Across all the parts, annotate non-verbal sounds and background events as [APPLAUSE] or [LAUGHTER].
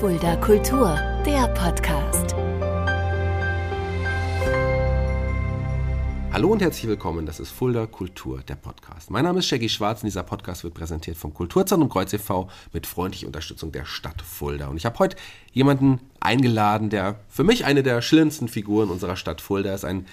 Fulda Kultur, der Podcast. Hallo und herzlich willkommen, das ist Fulda Kultur, der Podcast. Mein Name ist Shaggy Schwarz und dieser Podcast wird präsentiert vom Kulturzentrum Kreuz e.V. mit freundlicher Unterstützung der Stadt Fulda. Und ich habe heute jemanden eingeladen, der für mich eine der schillerndsten Figuren unserer Stadt Fulda ist, ein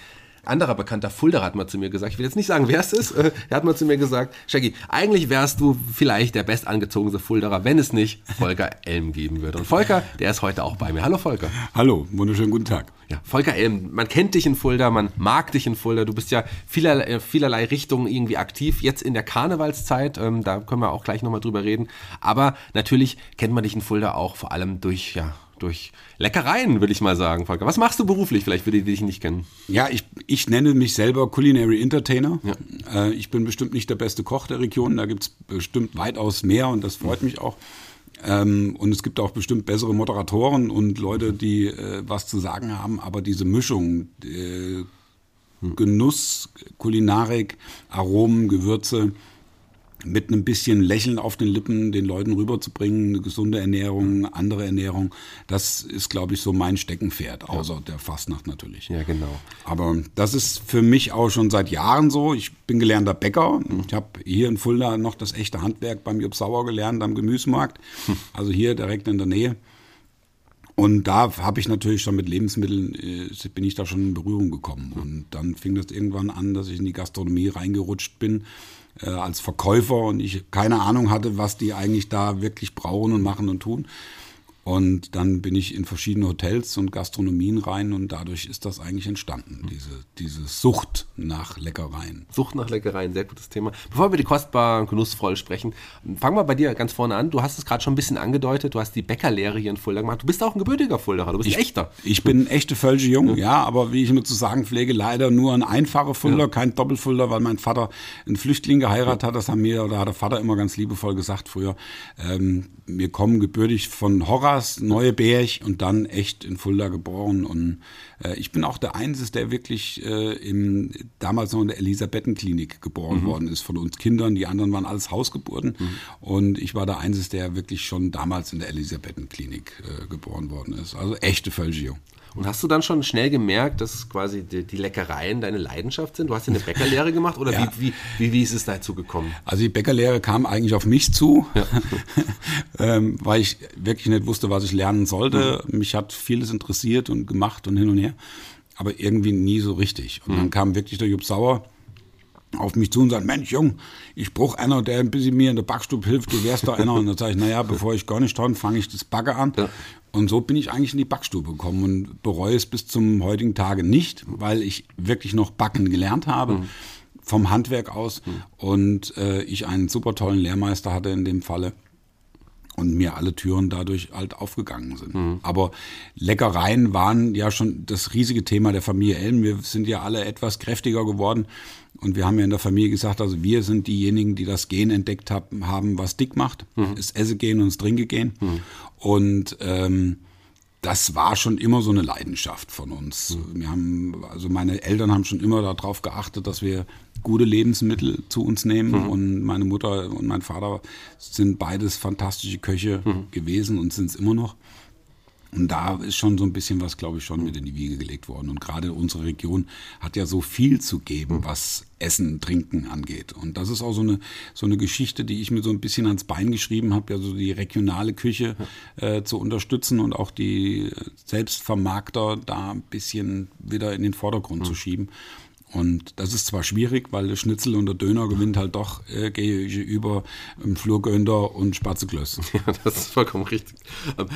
anderer bekannter Fulderer hat mal zu mir gesagt, ich will jetzt nicht sagen, wer es ist, äh, er hat mal zu mir gesagt, Shaggy, eigentlich wärst du vielleicht der bestangezogenste Fulderer, wenn es nicht Volker Elm geben würde. Und Volker, der ist heute auch bei mir. Hallo Volker. Hallo, wunderschönen guten Tag. Ja, Volker Elm, man kennt dich in Fulda, man mag dich in Fulda, du bist ja vielerlei, vielerlei Richtungen irgendwie aktiv, jetzt in der Karnevalszeit, ähm, da können wir auch gleich nochmal drüber reden, aber natürlich kennt man dich in Fulda auch vor allem durch, ja, durch Leckereien, würde ich mal sagen, Volker. Was machst du beruflich, vielleicht für die, die dich nicht kennen? Ja, ich, ich nenne mich selber Culinary Entertainer. Ja. Äh, ich bin bestimmt nicht der beste Koch der Region, da gibt es bestimmt weitaus mehr und das freut mich auch. Ähm, und es gibt auch bestimmt bessere Moderatoren und Leute, die äh, was zu sagen haben, aber diese Mischung, äh, Genuss, Kulinarik, Aromen, Gewürze, mit einem bisschen Lächeln auf den Lippen den Leuten rüberzubringen, eine gesunde Ernährung, andere Ernährung, das ist, glaube ich, so mein Steckenpferd, außer ja. der Fastnacht natürlich. Ja, genau. Aber das ist für mich auch schon seit Jahren so. Ich bin gelernter Bäcker. Mhm. Ich habe hier in Fulda noch das echte Handwerk beim Jupp Sauer gelernt am Gemüsemarkt, hm. also hier direkt in der Nähe. Und da habe ich natürlich schon mit Lebensmitteln, äh, bin ich da schon in Berührung gekommen. Und dann fing das irgendwann an, dass ich in die Gastronomie reingerutscht bin äh, als Verkäufer und ich keine Ahnung hatte, was die eigentlich da wirklich brauchen und machen und tun. Und dann bin ich in verschiedene Hotels und Gastronomien rein und dadurch ist das eigentlich entstanden, diese, diese Sucht nach Leckereien. Sucht nach Leckereien, sehr gutes Thema. Bevor wir über die kostbaren, genussvoll sprechen, fangen wir bei dir ganz vorne an. Du hast es gerade schon ein bisschen angedeutet, du hast die Bäckerlehre hier in Fulda gemacht. Du bist auch ein gebürtiger Fulderer, du bist ich, ein echter. Ich bin ein echte Völsche Jung, ja. aber wie ich immer zu sagen pflege, leider nur ein einfacher Fulda, ja. kein Doppelfulda, weil mein Vater einen Flüchtling geheiratet hat. Das haben mir, oder hat der Vater immer ganz liebevoll gesagt früher. Ähm, wir kommen gebürtig von Horras, Neueberg und dann echt in Fulda geboren. Und ich bin auch der Einzige, der wirklich äh, im, damals noch in der Elisabethenklinik geboren mhm. worden ist von uns Kindern. Die anderen waren alles Hausgeburten. Mhm. Und ich war der Einzige, der wirklich schon damals in der Elisabethenklinik äh, geboren worden ist. Also echte Völgio. Und hast du dann schon schnell gemerkt, dass quasi die, die Leckereien deine Leidenschaft sind? Du hast ja eine [LAUGHS] Bäckerlehre gemacht oder ja. wie, wie, wie, wie, ist es dazu gekommen? Also die Bäckerlehre kam eigentlich auf mich zu, ja. [LAUGHS] ähm, weil ich wirklich nicht wusste, was ich lernen sollte. Mhm. Mich hat vieles interessiert und gemacht und hin und her, aber irgendwie nie so richtig. Und mhm. dann kam wirklich der Jupp Sauer auf mich zu und sagt, Mensch, Jung, ich brauche einer, der ein bisschen mir in der Backstube hilft, du wärst doch einer. Und dann sage ich, naja, bevor ich gar nicht dran, fange ich das Backe an. Ja. Und so bin ich eigentlich in die Backstube gekommen und bereue es bis zum heutigen Tage nicht, weil ich wirklich noch Backen gelernt habe. Mhm. Vom Handwerk aus mhm. und äh, ich einen super tollen Lehrmeister hatte in dem Falle und mir alle Türen dadurch halt aufgegangen sind. Mhm. Aber Leckereien waren ja schon das riesige Thema der Familie Elm. Wir sind ja alle etwas kräftiger geworden und wir haben ja in der Familie gesagt, also wir sind diejenigen, die das Gen entdeckt haben, haben was dick macht, mhm. das Essegen und das Trinkegen. Mhm. Und ähm, das war schon immer so eine Leidenschaft von uns. Mhm. Wir haben, also meine Eltern haben schon immer darauf geachtet, dass wir gute Lebensmittel zu uns nehmen. Mhm. Und meine Mutter und mein Vater sind beides fantastische Köche mhm. gewesen und sind es immer noch. Und da ist schon so ein bisschen was, glaube ich, schon mit in die Wiege gelegt worden. Und gerade unsere Region hat ja so viel zu geben, mhm. was Essen, Trinken angeht. Und das ist auch so eine, so eine Geschichte, die ich mir so ein bisschen ans Bein geschrieben habe, ja so die regionale Küche äh, zu unterstützen und auch die Selbstvermarkter da ein bisschen wieder in den Vordergrund mhm. zu schieben. Und das ist zwar schwierig, weil der Schnitzel und der Döner gewinnt halt doch äh, gehe ich über ähm, Flurgönder und Spatzeklöss. [LAUGHS] Ja, das ist vollkommen richtig. Ähm,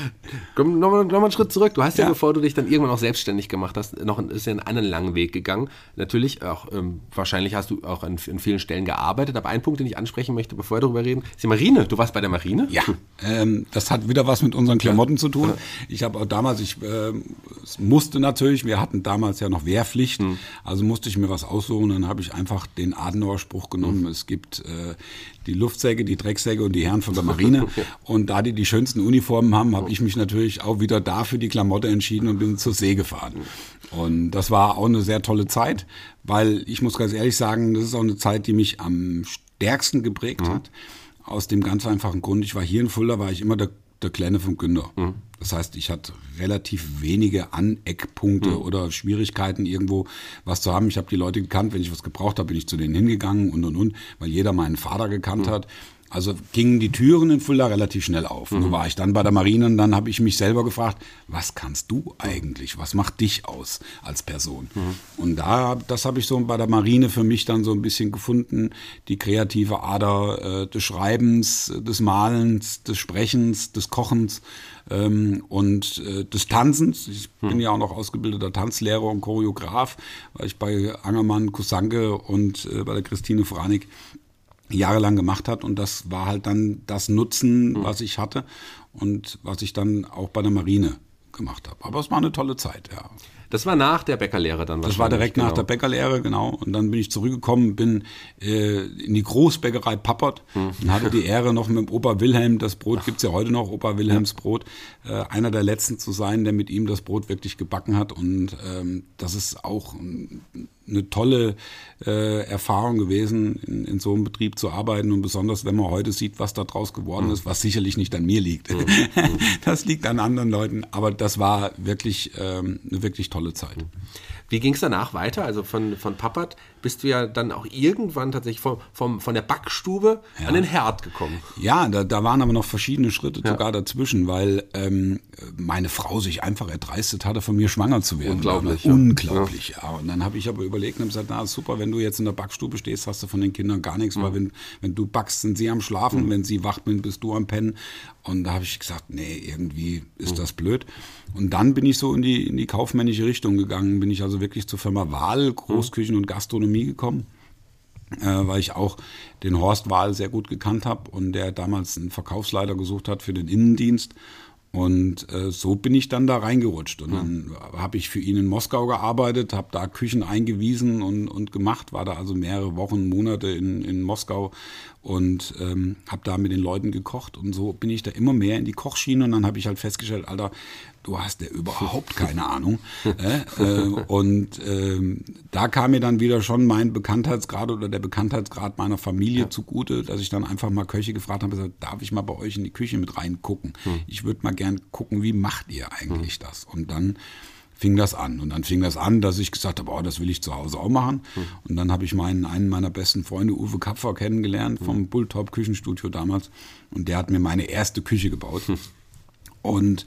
komm nochmal noch mal einen Schritt zurück. Du hast ja, ja, bevor du dich dann irgendwann auch selbstständig gemacht hast, noch ist ja einen anderen langen Weg gegangen. Natürlich, auch ähm, wahrscheinlich hast du auch an, an, vielen Stellen gearbeitet, aber ein Punkt, den ich ansprechen möchte, bevor wir darüber reden, ist die Marine. Du warst bei der Marine? Ja, ähm, das hat wieder was mit unseren Klamotten ja. zu tun. Ich habe auch damals, ich äh, musste natürlich, wir hatten damals ja noch Wehrpflicht, hm. also musste ich mir mir was aussuchen, dann habe ich einfach den Adenauer Spruch genommen. Mhm. Es gibt äh, die Luftsäge, die Drecksäge und die Herren von der Marine. [LAUGHS] und da die die schönsten Uniformen haben, habe ich mich natürlich auch wieder dafür die Klamotte entschieden und bin zur See gefahren. Und das war auch eine sehr tolle Zeit, weil ich muss ganz ehrlich sagen, das ist auch eine Zeit, die mich am stärksten geprägt mhm. hat. Aus dem ganz einfachen Grund, ich war hier in Fulda, war ich immer der der Kleine vom Günder. Mhm. Das heißt, ich hatte relativ wenige Aneckpunkte mhm. oder Schwierigkeiten, irgendwo was zu haben. Ich habe die Leute gekannt, wenn ich was gebraucht habe, bin ich zu denen hingegangen und und und, weil jeder meinen Vater gekannt mhm. hat. Also gingen die Türen in Fulda relativ schnell auf. Mhm. Nur war ich dann bei der Marine und dann habe ich mich selber gefragt, was kannst du eigentlich? Was macht dich aus als Person? Mhm. Und da, das habe ich so bei der Marine für mich dann so ein bisschen gefunden, die kreative Ader äh, des Schreibens, des Malens, des Sprechens, des Kochens ähm, und äh, des Tanzens. Ich mhm. bin ja auch noch ausgebildeter Tanzlehrer und Choreograf, weil ich bei Angermann, Kusanke und äh, bei der Christine Franik jahrelang gemacht hat und das war halt dann das Nutzen, mhm. was ich hatte und was ich dann auch bei der Marine gemacht habe. Aber es war eine tolle Zeit, ja. Das war nach der Bäckerlehre dann Das war direkt genau. nach der Bäckerlehre, genau. Und dann bin ich zurückgekommen, bin äh, in die Großbäckerei Pappert hm. und hatte die [LAUGHS] Ehre, noch mit Opa Wilhelm, das Brot gibt's ja heute noch, Opa Wilhelms Brot, äh, einer der letzten zu sein, der mit ihm das Brot wirklich gebacken hat. Und ähm, das ist auch eine tolle äh, Erfahrung gewesen, in, in, so einem Betrieb zu arbeiten und besonders, wenn man heute sieht, was da draus geworden mhm. ist, was sicherlich nicht an mir liegt. Mhm. [LAUGHS] das liegt an anderen Leuten, aber das war wirklich ähm, eine wirklich tolle Zeit. Mhm. Wie ging es danach weiter? Also von, von Pappert bist du ja dann auch irgendwann tatsächlich vom, vom, von der Backstube ja. an den Herd gekommen. Ja, da, da waren aber noch verschiedene Schritte ja. sogar dazwischen, weil ähm, meine Frau sich einfach erdreistet hatte, von mir schwanger zu werden. Unglaublich. Ja. Unglaublich, ja. Und dann habe ich aber überlegt und gesagt, na super, wenn du jetzt in der Backstube stehst, hast du von den Kindern gar nichts, mhm. weil wenn, wenn du backst, sind sie am Schlafen, mhm. wenn sie wach sind, bist du am Pennen. Und da habe ich gesagt, nee, irgendwie ist mhm. das blöd. Und dann bin ich so in die, in die kaufmännische Richtung gegangen, bin ich also wirklich zur Firma Wahl, Großküchen und Gastronomie gekommen, äh, weil ich auch den Horst Wahl sehr gut gekannt habe und der damals einen Verkaufsleiter gesucht hat für den Innendienst. Und äh, so bin ich dann da reingerutscht. Und dann habe ich für ihn in Moskau gearbeitet, habe da Küchen eingewiesen und, und gemacht, war da also mehrere Wochen, Monate in, in Moskau und ähm, habe da mit den Leuten gekocht. Und so bin ich da immer mehr in die Kochschiene. Und dann habe ich halt festgestellt, Alter, du hast ja überhaupt keine Ahnung. [LAUGHS] äh, äh, und äh, da kam mir dann wieder schon mein Bekanntheitsgrad oder der Bekanntheitsgrad meiner Familie ja. zugute, dass ich dann einfach mal Köche gefragt habe, gesagt, darf ich mal bei euch in die Küche mit reingucken? Hm. Ich würde mal gern gucken, wie macht ihr eigentlich hm. das? Und dann fing das an. Und dann fing das an, dass ich gesagt habe, oh, das will ich zu Hause auch machen. Hm. Und dann habe ich meinen, einen meiner besten Freunde, Uwe Kapfer, kennengelernt vom hm. Bulltop Küchenstudio damals. Und der hat mir meine erste Küche gebaut. [LAUGHS] Und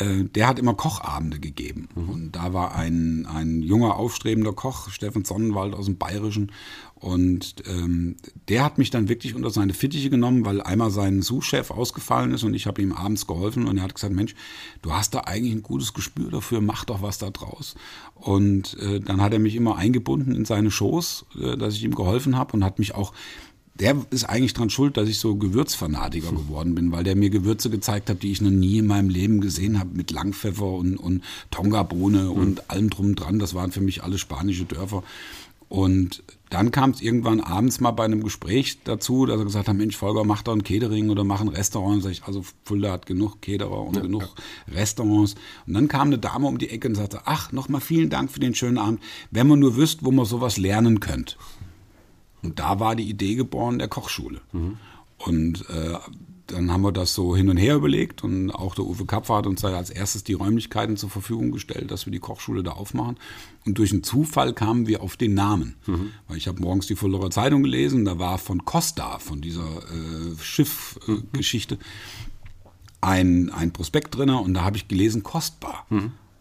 äh, der hat immer Kochabende gegeben. Mhm. Und da war ein, ein junger, aufstrebender Koch, Steffen Sonnenwald aus dem Bayerischen. Und ähm, der hat mich dann wirklich unter seine Fittiche genommen, weil einmal sein Sous-Chef ausgefallen ist und ich habe ihm abends geholfen und er hat gesagt, Mensch, du hast da eigentlich ein gutes Gespür dafür, mach doch was da draus. Und äh, dann hat er mich immer eingebunden in seine Shows, äh, dass ich ihm geholfen habe und hat mich auch der ist eigentlich dran schuld, dass ich so Gewürzfanatiker geworden bin, weil der mir Gewürze gezeigt hat, die ich noch nie in meinem Leben gesehen habe, mit Langpfeffer und, und Tongabohne mhm. und allem drum und dran. Das waren für mich alle spanische Dörfer. Und dann kam es irgendwann abends mal bei einem Gespräch dazu, dass er gesagt hat, Mensch, Volker, mach doch ein Catering oder mach ein Restaurant. Sag ich, also Fulda hat genug Caterer und ja, genug ja. Restaurants. Und dann kam eine Dame um die Ecke und sagte, ach, nochmal vielen Dank für den schönen Abend. Wenn man nur wüsst, wo man sowas lernen könnte. Und da war die Idee geboren der Kochschule. Mhm. Und äh, dann haben wir das so hin und her überlegt und auch der Uwe Kapfer hat uns da als erstes die Räumlichkeiten zur Verfügung gestellt, dass wir die Kochschule da aufmachen. Und durch einen Zufall kamen wir auf den Namen. Mhm. Weil ich habe morgens die Fullerer Zeitung gelesen, da war von Costa, von dieser äh, Schiffgeschichte, äh, mhm. ein, ein Prospekt drin und da habe ich gelesen, kostbar.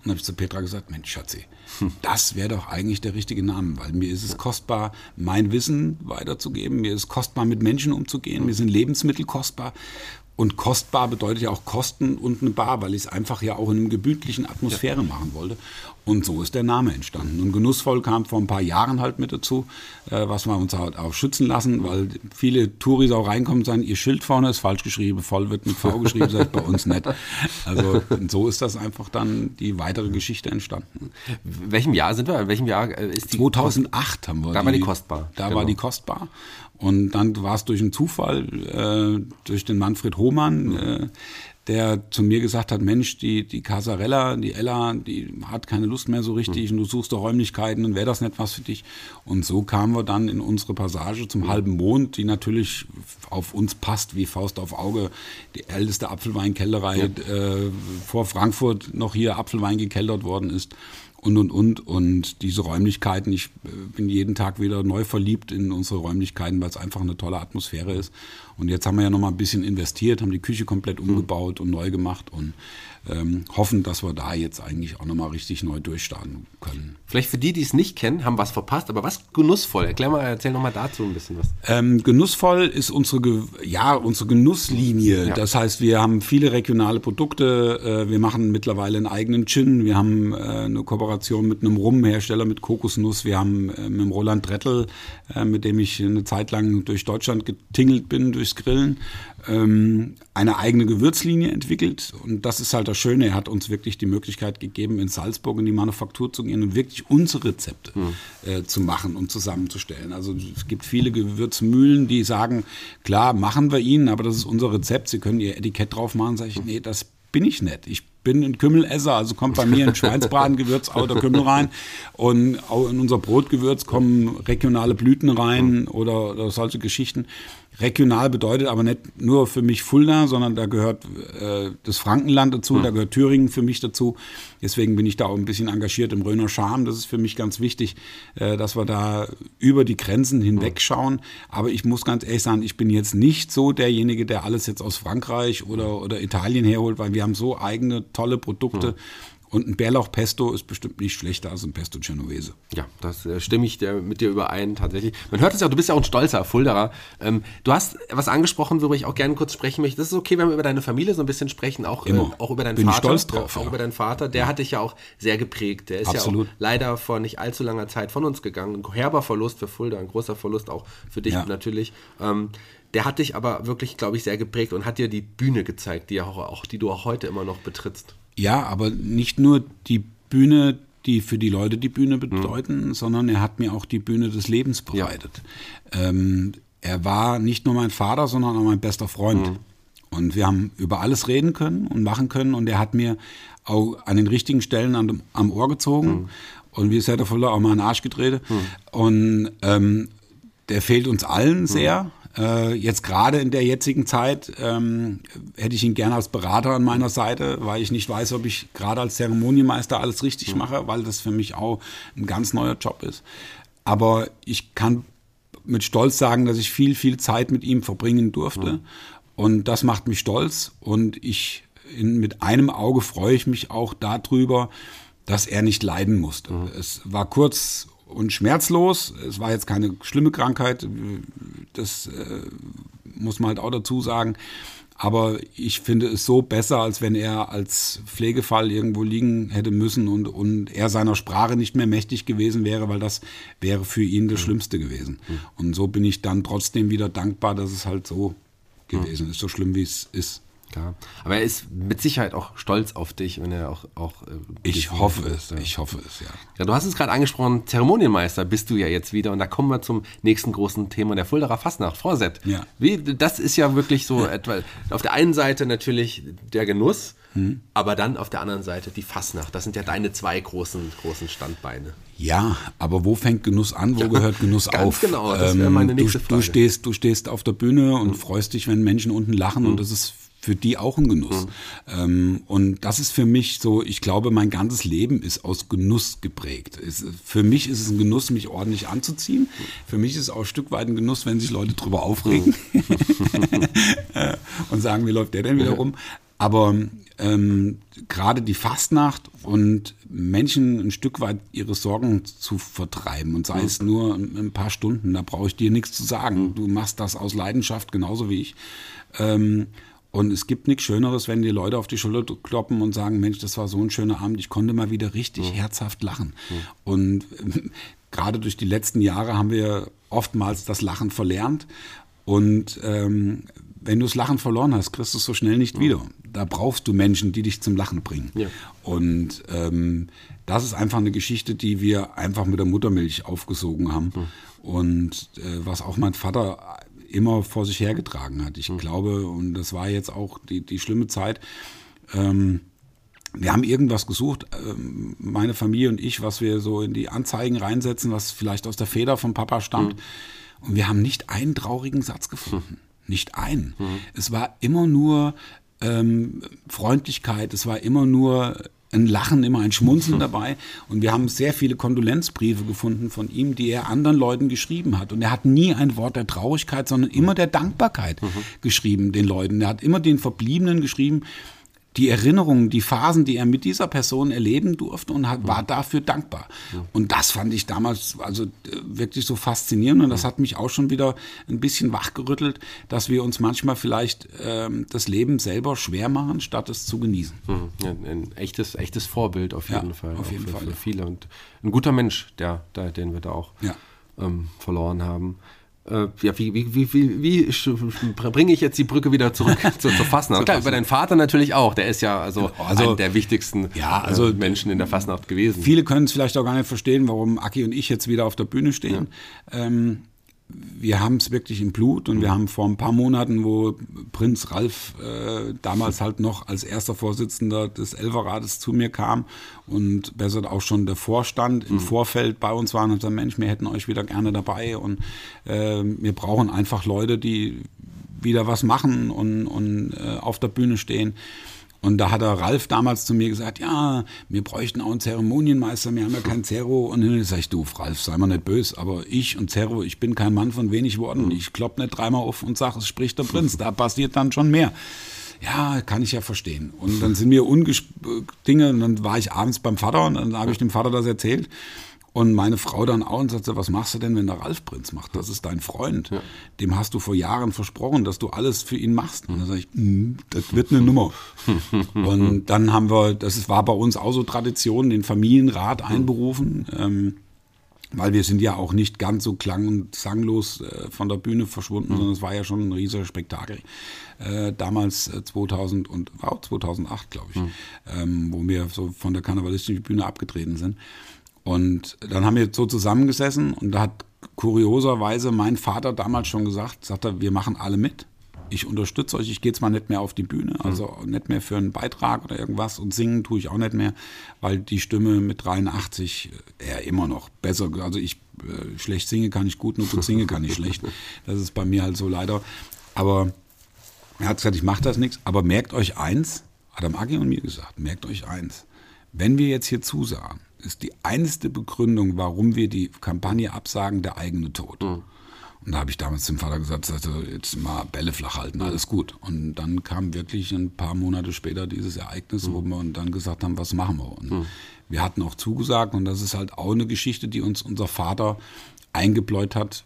Und habe ich zu Petra gesagt, Mensch, Schatzi, das wäre doch eigentlich der richtige Name, weil mir ist es kostbar, mein Wissen weiterzugeben, mir ist es kostbar, mit Menschen umzugehen, mir sind Lebensmittel kostbar und kostbar bedeutet ja auch Kosten und eine Bar, weil ich es einfach ja auch in einer gemütlichen Atmosphäre machen wollte. Und so ist der Name entstanden. Und genussvoll kam vor ein paar Jahren halt mit dazu, äh, was wir uns halt auch schützen lassen, weil viele Touris auch reinkommen und sagen, ihr Schild vorne ist falsch geschrieben, voll wird mit V geschrieben, sagt bei uns nicht. Also so ist das einfach dann die weitere Geschichte entstanden. In welchem Jahr sind wir? In welchem Jahr äh, ist die 2008 haben wir. Da die, war die kostbar. Da genau. war die kostbar. Und dann war es durch einen Zufall, äh, durch den Manfred Hohmann, äh, der zu mir gesagt hat, Mensch, die, die Casarella, die Ella, die hat keine Lust mehr so richtig mhm. und du suchst doch Räumlichkeiten und wäre das nicht was für dich? Und so kamen wir dann in unsere Passage zum mhm. halben Mond, die natürlich auf uns passt wie Faust auf Auge. Die älteste Apfelweinkellerei ja. äh, vor Frankfurt noch hier Apfelwein gekeltert worden ist und, und, und. Und diese Räumlichkeiten, ich äh, bin jeden Tag wieder neu verliebt in unsere Räumlichkeiten, weil es einfach eine tolle Atmosphäre ist. Und jetzt haben wir ja noch mal ein bisschen investiert, haben die Küche komplett umgebaut und neu gemacht und ähm, hoffen, dass wir da jetzt eigentlich auch noch mal richtig neu durchstarten können. Vielleicht für die, die es nicht kennen, haben was verpasst, aber was genussvoll? Erklär mal, erzähl noch mal dazu ein bisschen was. Ähm, genussvoll ist unsere, ja, unsere Genusslinie. Ja. Das heißt, wir haben viele regionale Produkte. Äh, wir machen mittlerweile einen eigenen Gin. Wir haben äh, eine Kooperation mit einem Rumhersteller mit Kokosnuss. Wir haben äh, mit dem Roland Drettel, äh, mit dem ich eine Zeit lang durch Deutschland getingelt bin, durchs Grillen, ähm, eine eigene Gewürzlinie entwickelt. Und das ist halt das Schöne. Er hat uns wirklich die Möglichkeit gegeben, in Salzburg in die Manufaktur zu gehen und wirklich unsere Rezepte mhm. äh, zu machen und zusammenzustellen. Also es gibt viele Gewürzmühlen, die sagen, klar, machen wir ihnen, aber das ist unser Rezept. Sie können ihr Etikett drauf machen. Sag ich, nee, das bin ich nicht. Ich bin ein Kümmelesser, also kommt bei mir ein Schweinsbratengewürz oder [LAUGHS] Kümmel rein und auch in unser Brotgewürz kommen regionale Blüten rein oder, oder solche Geschichten. Regional bedeutet aber nicht nur für mich Fulda, sondern da gehört äh, das Frankenland dazu, mhm. da gehört Thüringen für mich dazu. Deswegen bin ich da auch ein bisschen engagiert im Röner Charme. Das ist für mich ganz wichtig, äh, dass wir da über die Grenzen hinweg schauen. Aber ich muss ganz ehrlich sagen, ich bin jetzt nicht so derjenige, der alles jetzt aus Frankreich oder, oder Italien herholt, weil wir haben so eigene tolle Produkte. Mhm und ein Bärlauchpesto ist bestimmt nicht schlechter als ein Pesto Genovese. Ja, das äh, stimme ich dir, mit dir überein, tatsächlich. Man hört es ja, du bist ja auch ein stolzer Fulderer. Ähm, du hast was angesprochen, worüber ich auch gerne kurz sprechen möchte. Das ist okay, wenn wir über deine Familie so ein bisschen sprechen, auch, äh, auch über deinen Bin Vater. Ich stolz drauf, auch ja. über deinen Vater. Der ja. hat dich ja auch sehr geprägt. Der ist Absolut. ja auch leider vor nicht allzu langer Zeit von uns gegangen. Ein herber Verlust für Fulda, ein großer Verlust auch für dich ja. natürlich. Ähm, der hat dich aber wirklich, glaube ich, sehr geprägt und hat dir die Bühne gezeigt, die, auch, auch, die du auch heute immer noch betrittst. Ja, aber nicht nur die Bühne, die für die Leute die Bühne bedeuten, mhm. sondern er hat mir auch die Bühne des Lebens bereitet. Ja. Ähm, er war nicht nur mein Vater, sondern auch mein bester Freund. Mhm. Und wir haben über alles reden können und machen können. Und er hat mir auch an den richtigen Stellen am, am Ohr gezogen. Mhm. Und wie es hätte voller auch mal einen Arsch gedreht. Mhm. Und ähm, der fehlt uns allen mhm. sehr. Äh, jetzt gerade in der jetzigen Zeit ähm, hätte ich ihn gerne als Berater an meiner Seite, weil ich nicht weiß, ob ich gerade als Zeremonienmeister alles richtig mhm. mache, weil das für mich auch ein ganz neuer Job ist. Aber ich kann mit Stolz sagen, dass ich viel, viel Zeit mit ihm verbringen durfte. Mhm. Und das macht mich stolz. Und ich in, mit einem Auge freue ich mich auch darüber, dass er nicht leiden musste. Mhm. Es war kurz und schmerzlos. Es war jetzt keine schlimme Krankheit, das äh, muss man halt auch dazu sagen. Aber ich finde es so besser, als wenn er als Pflegefall irgendwo liegen hätte müssen und, und er seiner Sprache nicht mehr mächtig gewesen wäre, weil das wäre für ihn das Schlimmste gewesen. Und so bin ich dann trotzdem wieder dankbar, dass es halt so gewesen ist, so schlimm wie es ist. Klar. Aber er ist mit Sicherheit auch stolz auf dich, wenn er auch. auch äh, ich hoffe es, ja. ich hoffe es, ja. Ja, du hast es gerade angesprochen, Zeremonienmeister bist du ja jetzt wieder. Und da kommen wir zum nächsten großen Thema der Fulderer Fastnacht. Frau Sepp, ja. wie, das ist ja wirklich so [LAUGHS] etwa. Auf der einen Seite natürlich der Genuss, hm. aber dann auf der anderen Seite die Fastnacht. Das sind ja deine zwei großen, großen Standbeine. Ja, aber wo fängt Genuss an, wo ja, gehört Genuss [LAUGHS] ganz auf? Genau, das wäre meine nächste du, Frage. Du stehst, du stehst auf der Bühne und hm. freust dich, wenn Menschen unten lachen hm. und das ist für die auch ein Genuss. Mhm. Ähm, und das ist für mich so, ich glaube, mein ganzes Leben ist aus Genuss geprägt. Es, für mich ist es ein Genuss, mich ordentlich anzuziehen. Für mich ist es auch ein Stück weit ein Genuss, wenn sich Leute drüber aufregen mhm. [LAUGHS] und sagen, wie läuft der denn wieder rum? Aber ähm, gerade die Fastnacht und Menschen ein Stück weit ihre Sorgen zu vertreiben und sei mhm. es nur ein paar Stunden, da brauche ich dir nichts zu sagen. Mhm. Du machst das aus Leidenschaft genauso wie ich. Ähm, und es gibt nichts Schöneres, wenn die Leute auf die Schulter kloppen und sagen, Mensch, das war so ein schöner Abend, ich konnte mal wieder richtig mhm. herzhaft lachen. Mhm. Und [LAUGHS] gerade durch die letzten Jahre haben wir oftmals das Lachen verlernt. Und ähm, wenn du das Lachen verloren hast, kriegst du es so schnell nicht mhm. wieder. Da brauchst du Menschen, die dich zum Lachen bringen. Ja. Und ähm, das ist einfach eine Geschichte, die wir einfach mit der Muttermilch aufgesogen haben. Mhm. Und äh, was auch mein Vater immer vor sich hergetragen hat. Ich glaube, und das war jetzt auch die, die schlimme Zeit, ähm, wir haben irgendwas gesucht, ähm, meine Familie und ich, was wir so in die Anzeigen reinsetzen, was vielleicht aus der Feder vom Papa stammt. Mhm. Und wir haben nicht einen traurigen Satz gefunden. Mhm. Nicht einen. Mhm. Es war immer nur ähm, Freundlichkeit, es war immer nur ein Lachen, immer ein Schmunzeln [LAUGHS] dabei. Und wir haben sehr viele Kondolenzbriefe gefunden von ihm, die er anderen Leuten geschrieben hat. Und er hat nie ein Wort der Traurigkeit, sondern immer der Dankbarkeit mhm. geschrieben den Leuten. Er hat immer den Verbliebenen geschrieben, die Erinnerungen, die Phasen, die er mit dieser Person erleben durfte und hat, war dafür dankbar. Und das fand ich damals also äh, wirklich so faszinierend und das hat mich auch schon wieder ein bisschen wachgerüttelt, dass wir uns manchmal vielleicht ähm, das Leben selber schwer machen, statt es zu genießen. Mhm. Ja, ein echtes, echtes Vorbild auf jeden ja, Fall. Auf jeden für, Fall. Für viele und ein guter Mensch, der, der den wir da auch Ja. ähm, verloren haben. Äh, ja, wie, wie, wie, wie, bringe ich jetzt die Brücke wieder zurück zur, zur Fastnacht? Klar, über deinen Vater natürlich auch. Der ist ja also, Also- einer der wichtigsten Ja, also- äh, Menschen in der Fastnacht gewesen. Viele können es vielleicht auch gar nicht verstehen, warum Aki und ich jetzt wieder auf der Bühne stehen. Ähm, wir haben es wirklich im Blut und wir haben vor ein paar Monaten, wo Prinz Ralf äh, damals halt noch als erster Vorsitzender des Elferrates zu mir kam und besser auch schon der Vorstand im Vorfeld bei uns waren und gesagt, Mensch, wir hätten euch wieder gerne dabei und äh, wir brauchen einfach Leute, die wieder was machen und, und äh, auf der Bühne stehen. Und da hat der Ralf damals zu mir gesagt, ja, wir bräuchten auch einen Zeremonienmeister, wir haben ja keinen Zero. Und dann sag ich, du, Ralf, sei mal nicht böse, aber ich und Zero, ich bin kein Mann von wenig Worten. Ich klopp nicht dreimal auf und sag, es spricht der Prinz, da passiert dann schon mehr. Ja, kann ich ja verstehen. Und dann sind mir ungesp Dinge, und dann war ich abends beim Vater und dann habe ich dem Vater das erzählt. Und meine Frau dann auch und sagte, was machst du denn, wenn der Ralf Prinz macht? Das ist dein Freund. Dem hast du vor Jahren versprochen, dass du alles für ihn machst. Und dann sage ich, "Mm, das wird eine [LAUGHS] Nummer. und dann haben wir, das war bei uns auch so Tradition, den Familienrat einberufen. Ähm, weil wir sind ja auch nicht ganz so klang- und sanglos äh, von der Bühne verschwunden, sondern es war ja schon ein riesiger Spektakel. Äh, damals äh, 2000 und auch 2008, glaube ich, ähm, wo wir so von der karnevalistischen Bühne abgetreten sind. Und dann haben wir so zusammengesessen und da hat kurioserweise mein Vater damals schon gesagt, sagt er, wir machen alle mit. Ich unterstütze euch, ich gehe zwar nicht mehr auf die Bühne, also nicht mehr für einen Beitrag oder irgendwas und singen tue ich auch nicht mehr, weil die Stimme mit 83 eher immer noch besser, also ich äh, schlecht singe kann ich gut, nur gut singe kann ich schlecht. [LAUGHS] Das ist bei mir halt so leider. Aber er hat gesagt, ich mache das nichts, aber merkt euch eins, hat am Agi und mir gesagt, merkt euch eins, wenn wir jetzt hier zusagen, ist die einzige Begründung, warum wir die Kampagne absagen, der eigene Tod. Und da habe ich damals zum Vater gesagt, sagte, jetzt mal Bälle flach halten, alles gut. Und dann kam wirklich ein paar Monate später dieses Ereignis, wo wir dann gesagt haben, was machen wir? Und wir hatten auch zugesagt und das ist halt auch eine Geschichte, die uns unser Vater eingebläut hat,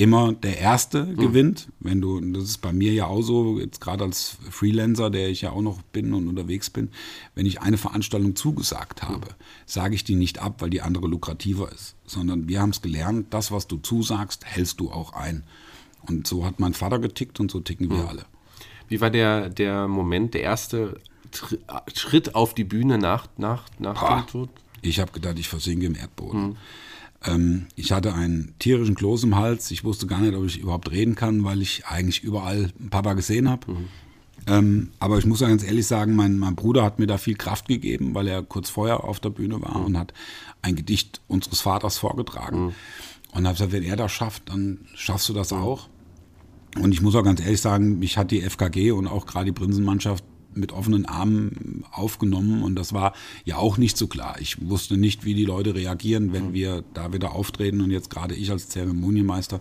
immer der Erste gewinnt. Wenn du, das ist bei mir ja auch so, jetzt gerade als Freelancer, der ich ja auch noch bin und unterwegs bin, wenn ich eine Veranstaltung zugesagt habe, sage ich die nicht ab, weil die andere lukrativer ist, sondern wir haben es gelernt, das, was du zusagst, hältst du auch ein. Und so hat mein Vater getickt und so ticken wir alle. Wie war der, der Moment, der erste Schritt auf die Bühne nach, nach, nach Boah. dem Tod? Ich habe gedacht, ich versinke im Erdboden. Ähm, ich hatte einen tierischen Kloß im Hals. Ich wusste gar nicht, ob ich überhaupt reden kann, weil ich eigentlich überall Papa gesehen habe. Ähm, aber ich muss ja ganz ehrlich sagen, mein, mein Bruder hat mir da viel Kraft gegeben, weil er kurz vorher auf der Bühne war und hat ein Gedicht unseres Vaters vorgetragen. Und habe gesagt, wenn er das schafft, dann schaffst du das auch. Und ich muss auch ganz ehrlich sagen, mich hat die FKG und auch gerade die Prinzenmannschaft mit offenen Armen aufgenommen und das war ja auch nicht so klar. Ich wusste nicht, wie die Leute reagieren, wenn wir da wieder auftreten und jetzt gerade ich als Zeremonienmeister.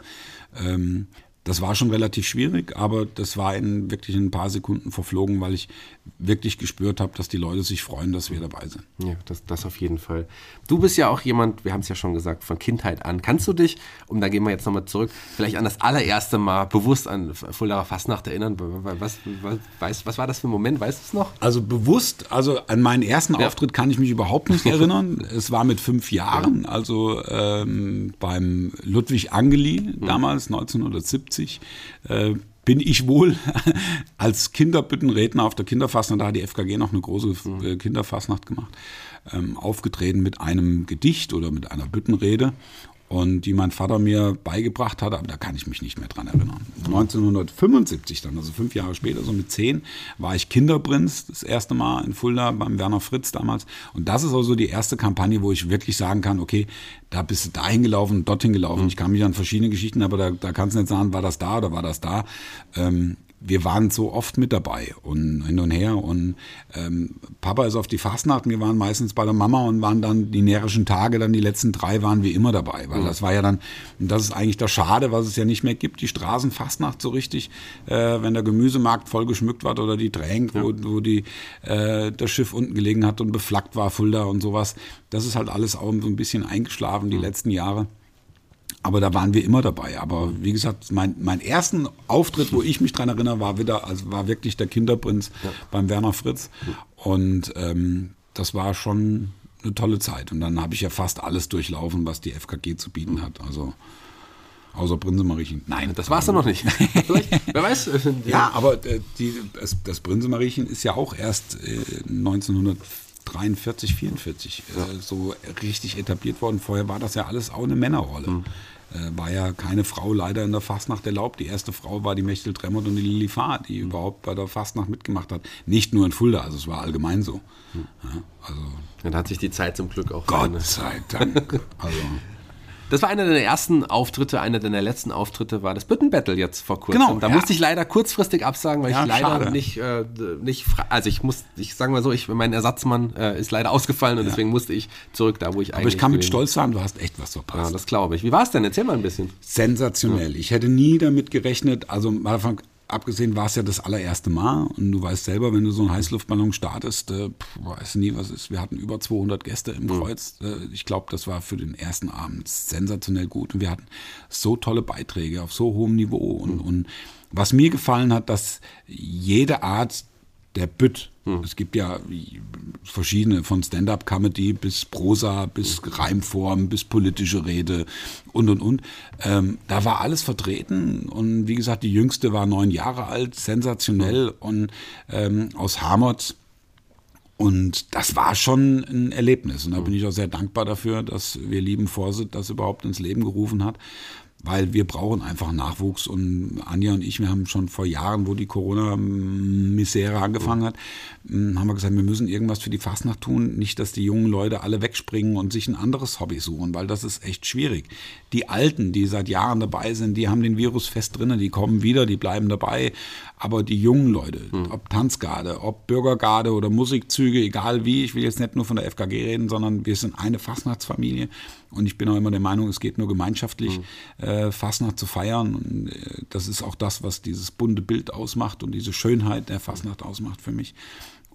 Ähm, das war schon relativ schwierig, aber das war in wirklich ein paar Sekunden verflogen, weil ich wirklich gespürt habe, dass die Leute sich freuen, dass wir dabei sind. Ja, das, das auf jeden Fall. Du bist ja auch jemand, wir haben es ja schon gesagt, von Kindheit an. Kannst du dich, und da gehen wir jetzt nochmal zurück, vielleicht an das allererste Mal bewusst an Fuldaer Fastnacht erinnern? Was, was, was, war das für ein Moment? Weißt du es noch? Also bewusst, also an meinen ersten Auftritt kann ich mich überhaupt nicht [LAUGHS] erinnern. es war mit fünf Jahren, also ähm, beim Ludwig Angeli, damals 1970, äh, bin ich wohl [LAUGHS] als Kinderbüttenredner auf der Kinderfastnacht, da hat die FKG noch eine große äh, Kinderfastnacht gemacht, ähm, aufgetreten mit einem Gedicht oder mit einer Büttenrede. Und die mein Vater mir beigebracht hat, aber da kann ich mich nicht mehr dran erinnern. 1975 dann, also fünf Jahre später, so mit zehn, war ich Kinderprinz das erste Mal in Fulda beim Werner Fritz damals. Und das ist also die erste Kampagne, wo ich wirklich sagen kann, okay, da bist du dahin gelaufen, dorthin gelaufen. Ich kann mich an verschiedene Geschichten, aber da, da kannst du nicht sagen, war das da oder war das da. Ähm, wir waren so oft mit dabei und hin und her. Und ähm, Papa ist auf die Fastnacht, wir waren meistens bei der Mama und waren dann die närrischen Tage, dann die letzten drei waren wir immer dabei. Weil mhm. das war ja dann, und das ist eigentlich das Schade, was es ja nicht mehr gibt, die Straßenfastnacht so richtig, äh, wenn der Gemüsemarkt voll geschmückt war oder die Tränk, ja. wo, wo die, äh, das Schiff unten gelegen hat und beflaggt war, Fulda und sowas. Das ist halt alles auch so ein bisschen eingeschlafen die mhm. letzten Jahre. Aber da waren wir immer dabei. Aber wie gesagt, mein, mein ersten Auftritt, wo ich mich dran erinnere, war wieder, also war wirklich der Kinderprinz ja. beim Werner Fritz. Und ähm, das war schon eine tolle Zeit. Und dann habe ich ja fast alles durchlaufen, was die FKG zu bieten hat. Also außer Prinzemariechen. Nein, das war es dann noch nicht. wer weiß. [LAUGHS] Ja, aber äh, die, das, das Prinzemariechen ist ja auch erst äh, 1900 43, 44 ja. äh, so richtig etabliert worden. Vorher war das ja alles auch eine Männerrolle. Mhm. Äh, war ja keine Frau leider in der Fastnacht erlaubt. Die erste Frau war die Mechtel Tremmert und die Lili Fahr, die mhm. überhaupt bei der Fastnacht mitgemacht hat. Nicht nur in Fulda, also es war allgemein so. Mhm. Ja, also, Dann hat sich die Zeit zum Glück auch Gott sei Dank. [LAUGHS] also, das war einer der ersten Auftritte, einer deiner letzten Auftritte war das Büttenbattle jetzt vor kurzem. Genau, da ja. musste ich leider kurzfristig absagen, weil ja, ich leider schade. nicht, äh, nicht, also ich muss, ich sage mal so, ich, mein Ersatzmann äh, ist leider ausgefallen und ja. deswegen musste ich zurück da, wo ich eigentlich. Aber ich kann mit Stolz sagen, du hast echt was verpasst. Ja, das glaube ich. Wie war es denn? Erzähl mal ein bisschen. Sensationell. Ich hätte nie damit gerechnet, also mal von abgesehen war es ja das allererste Mal und du weißt selber, wenn du so einen Heißluftballon startest, äh, weißt du nie, was ist. Wir hatten über 200 Gäste im mhm. Kreuz. Äh, ich glaube, das war für den ersten Abend sensationell gut und wir hatten so tolle Beiträge auf so hohem Niveau und, mhm. und was mir gefallen hat, dass jede Art der Bütt. Hm. Es gibt ja verschiedene, von Stand-up-Comedy bis Prosa, bis hm. Reimform, bis politische Rede und und und. Ähm, da war alles vertreten und wie gesagt, die jüngste war neun Jahre alt, sensationell hm. und ähm, aus Hamert. Und das war schon ein Erlebnis. Und da hm. bin ich auch sehr dankbar dafür, dass wir lieben Vorsitt das überhaupt ins Leben gerufen hat weil wir brauchen einfach Nachwuchs und Anja und ich, wir haben schon vor Jahren, wo die Corona-Misere angefangen hat, hm, haben wir gesagt, wir müssen irgendwas für die Fastnacht tun, nicht, dass die jungen Leute alle wegspringen und sich ein anderes Hobby suchen, weil das ist echt schwierig. Die Alten, die seit Jahren dabei sind, die haben den Virus fest drinnen, die kommen wieder, die bleiben dabei, aber die jungen Leute, mhm. ob Tanzgarde, ob Bürgergarde oder Musikzüge, egal wie, ich will jetzt nicht nur von der FKG reden, sondern wir sind eine Fastnachtsfamilie und ich bin auch immer der Meinung, es geht nur gemeinschaftlich, mhm. äh, Fastnacht zu feiern. Und, äh, das ist auch das, was dieses bunte Bild ausmacht und diese Schönheit der Fastnacht ausmacht für mich.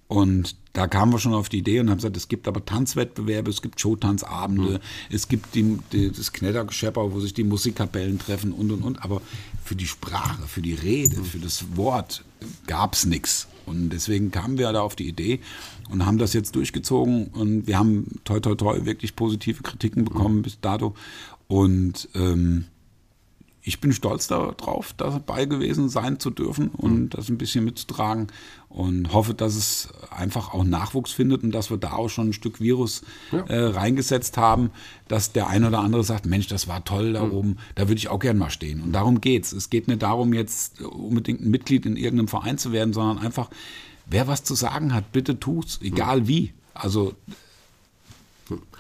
Und da kamen wir schon auf die Idee und haben gesagt, es gibt aber Tanzwettbewerbe, es gibt Showtanzabende, mhm. es gibt die, die, das Knettergeschepper, wo sich die Musikkapellen treffen und und und. Aber für die Sprache, für die Rede, mhm. für das Wort gab es nichts. Und deswegen kamen wir da auf die Idee und haben das jetzt durchgezogen. Und wir haben toi toi toi wirklich positive Kritiken bekommen mhm. bis dato. Und ähm, ich bin stolz darauf, dabei gewesen sein zu dürfen und mhm. das ein bisschen mitzutragen und hoffe, dass es einfach auch Nachwuchs findet und dass wir da auch schon ein Stück Virus ja. äh, reingesetzt haben, dass der eine oder andere sagt, Mensch, das war toll da mhm. oben, da würde ich auch gern mal stehen. Und darum geht's. Es geht nicht darum, jetzt unbedingt ein Mitglied in irgendeinem Verein zu werden, sondern einfach, wer was zu sagen hat, bitte tut's, egal mhm. wie. Also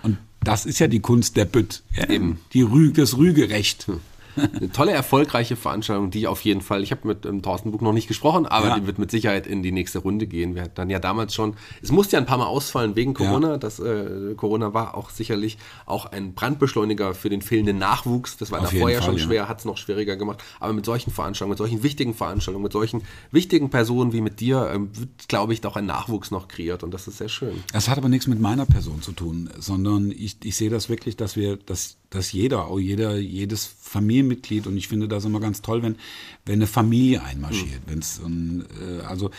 und das ist ja die Kunst der Bütt. Ja? Eben. Die Rü das Rügerecht. Hm. Eine tolle, erfolgreiche Veranstaltung, die auf jeden Fall, ich habe mit ähm, Thorsten Buch noch nicht gesprochen, aber ja. die wird mit Sicherheit in die nächste Runde gehen. Wir hatten dann ja damals schon, es musste ja ein paar Mal ausfallen wegen Corona. Ja. Das, äh, Corona war auch sicherlich auch ein Brandbeschleuniger für den fehlenden Nachwuchs. Das war auf davor ja schon ja. schwer, hat es noch schwieriger gemacht. Aber mit solchen Veranstaltungen, mit solchen wichtigen Veranstaltungen, mit solchen wichtigen Personen wie mit dir, ähm, wird, glaube ich, auch ein Nachwuchs noch kreiert und das ist sehr schön. Das hat aber nichts mit meiner Person zu tun, sondern ich, ich sehe das wirklich, dass wir, dass, dass jeder, auch jeder, jedes Familienmitglied und ich finde das immer ganz toll, wenn, wenn eine Familie einmarschiert. Mhm. Wenn's, und, äh, also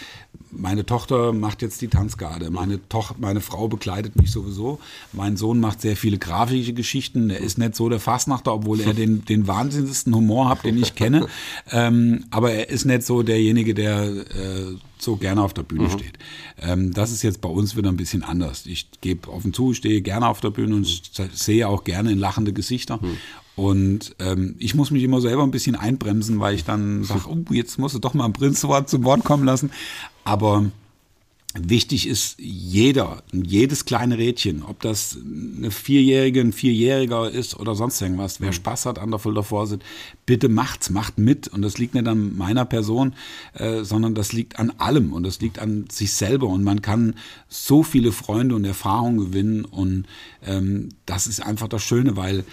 meine Tochter macht jetzt die Tanzgarde, meine, Toch meine Frau begleitet mich sowieso, mein Sohn macht sehr viele grafische Geschichten, er ist nicht so der Fassnachter, obwohl er den, den wahnsinnigsten Humor hat, den ich kenne, [LAUGHS] ähm, aber er ist nicht so derjenige, der äh, so gerne auf der Bühne mhm. steht. Ähm, das ist jetzt bei uns wieder ein bisschen anders. Ich gebe offen zu, stehe gerne auf der Bühne und sehe auch gerne in lachende Gesichter. Mhm. Und ähm, ich muss mich immer selber ein bisschen einbremsen, weil ich dann [LAUGHS] sage, oh, jetzt musst du doch mal ein Prinzwort zum Wort kommen lassen. Aber Wichtig ist jeder, jedes kleine Rädchen, ob das eine Vierjährige, ein Vierjähriger ist oder sonst irgendwas. Wer mhm. Spaß hat an der Fulda Vorsit, bitte macht's, macht mit. Und das liegt nicht an meiner Person, äh, sondern das liegt an allem und das liegt an sich selber. Und man kann so viele Freunde und Erfahrungen gewinnen. Und ähm, das ist einfach das Schöne, weil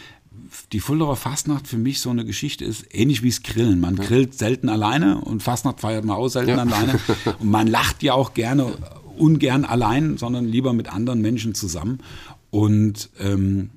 die Fulderer Fastnacht für mich so eine Geschichte ist, ähnlich wie das Grillen. Man grillt selten alleine und Fastnacht feiert man auch selten ja. alleine. [LAUGHS] Und man lacht ja auch gerne, ungern allein, sondern lieber mit anderen Menschen zusammen. Und ähm,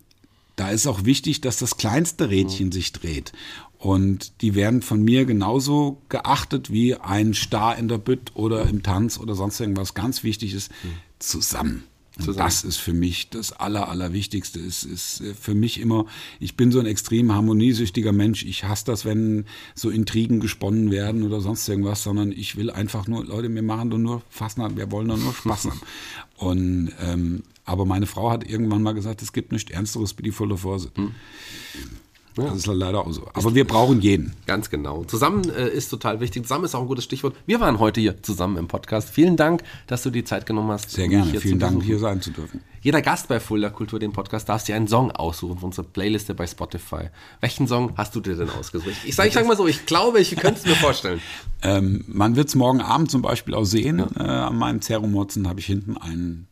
da ist auch wichtig, dass das kleinste Rädchen sich dreht. Und die werden von mir genauso geachtet wie ein Star in der Bütt oder im Tanz oder sonst irgendwas. Ganz wichtig ist, zusammen. Und das ist für mich das Aller, Allerwichtigste. Es ist äh, für mich immer, ich bin so ein extrem harmoniesüchtiger Mensch. Ich hasse das, wenn so Intrigen gesponnen werden oder sonst irgendwas, sondern ich will einfach nur, Leute, wir machen doch nur Fassnacht, wir wollen doch nur Spaß haben. [LAUGHS] Und, ähm, aber meine Frau hat irgendwann mal gesagt, es gibt nichts Ernsteres wie die volle Vorsitz. Hm. Ja. Das ist leider auch so. Aber wir brauchen jeden. Ganz genau. Zusammen äh, ist total wichtig. Zusammen ist auch ein gutes Stichwort. Wir waren heute hier zusammen im Podcast. Vielen Dank, dass du die Zeit genommen hast. Sehr gerne. Vielen Dank, hier sein zu dürfen. Jeder Gast bei Fulda Kultur, dem Podcast, darf sich einen Song aussuchen von unserer Playliste bei Spotify. Welchen Song hast du dir denn ausgesucht? Ich sage ich sag mal so, ich glaube, ich könnte es mir vorstellen. [LAUGHS] ähm, man wird es morgen Abend zum Beispiel auch sehen. Ja. Äh, an meinem Zerumorzen habe ich hinten einen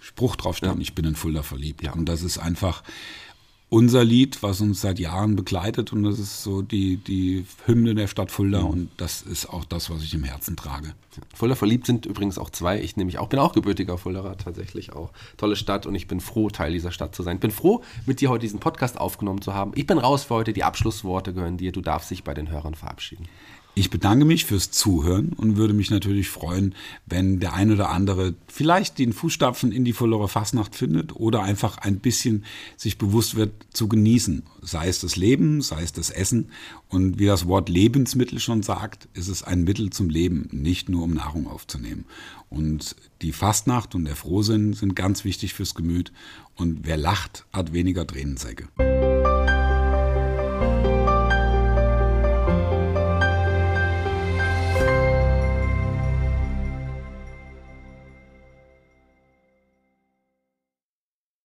Spruch draufstehen. Ja. Ich bin in Fulda verliebt. Ja. Und das ist einfach unser Lied, was uns seit Jahren begleitet und das ist so die, die Hymne der Stadt Fulda mhm. und das ist auch das, was ich im Herzen trage. Fulda verliebt sind übrigens auch zwei. Ich nämlich auch bin auch gebürtiger Fulderer tatsächlich auch. Tolle Stadt und ich bin froh, Teil dieser Stadt zu sein. Bin froh, mit dir heute diesen Podcast aufgenommen zu haben. Ich bin raus für heute. Die Abschlussworte gehören dir. Du darfst dich bei den Hörern verabschieden. Ich bedanke mich fürs Zuhören und würde mich natürlich freuen, wenn der ein oder andere vielleicht den Fußstapfen in die Fullerer Fasnacht findet oder einfach ein bisschen sich bewusst wird zu genießen. Sei es das Leben, sei es das Essen. Und wie das Wort Lebensmittel schon sagt, ist es ein Mittel zum Leben, nicht nur um Nahrung aufzunehmen. Und die Fastnacht und der Frohsinn sind ganz wichtig fürs Gemüt. Und wer lacht, hat weniger Tränensäcke.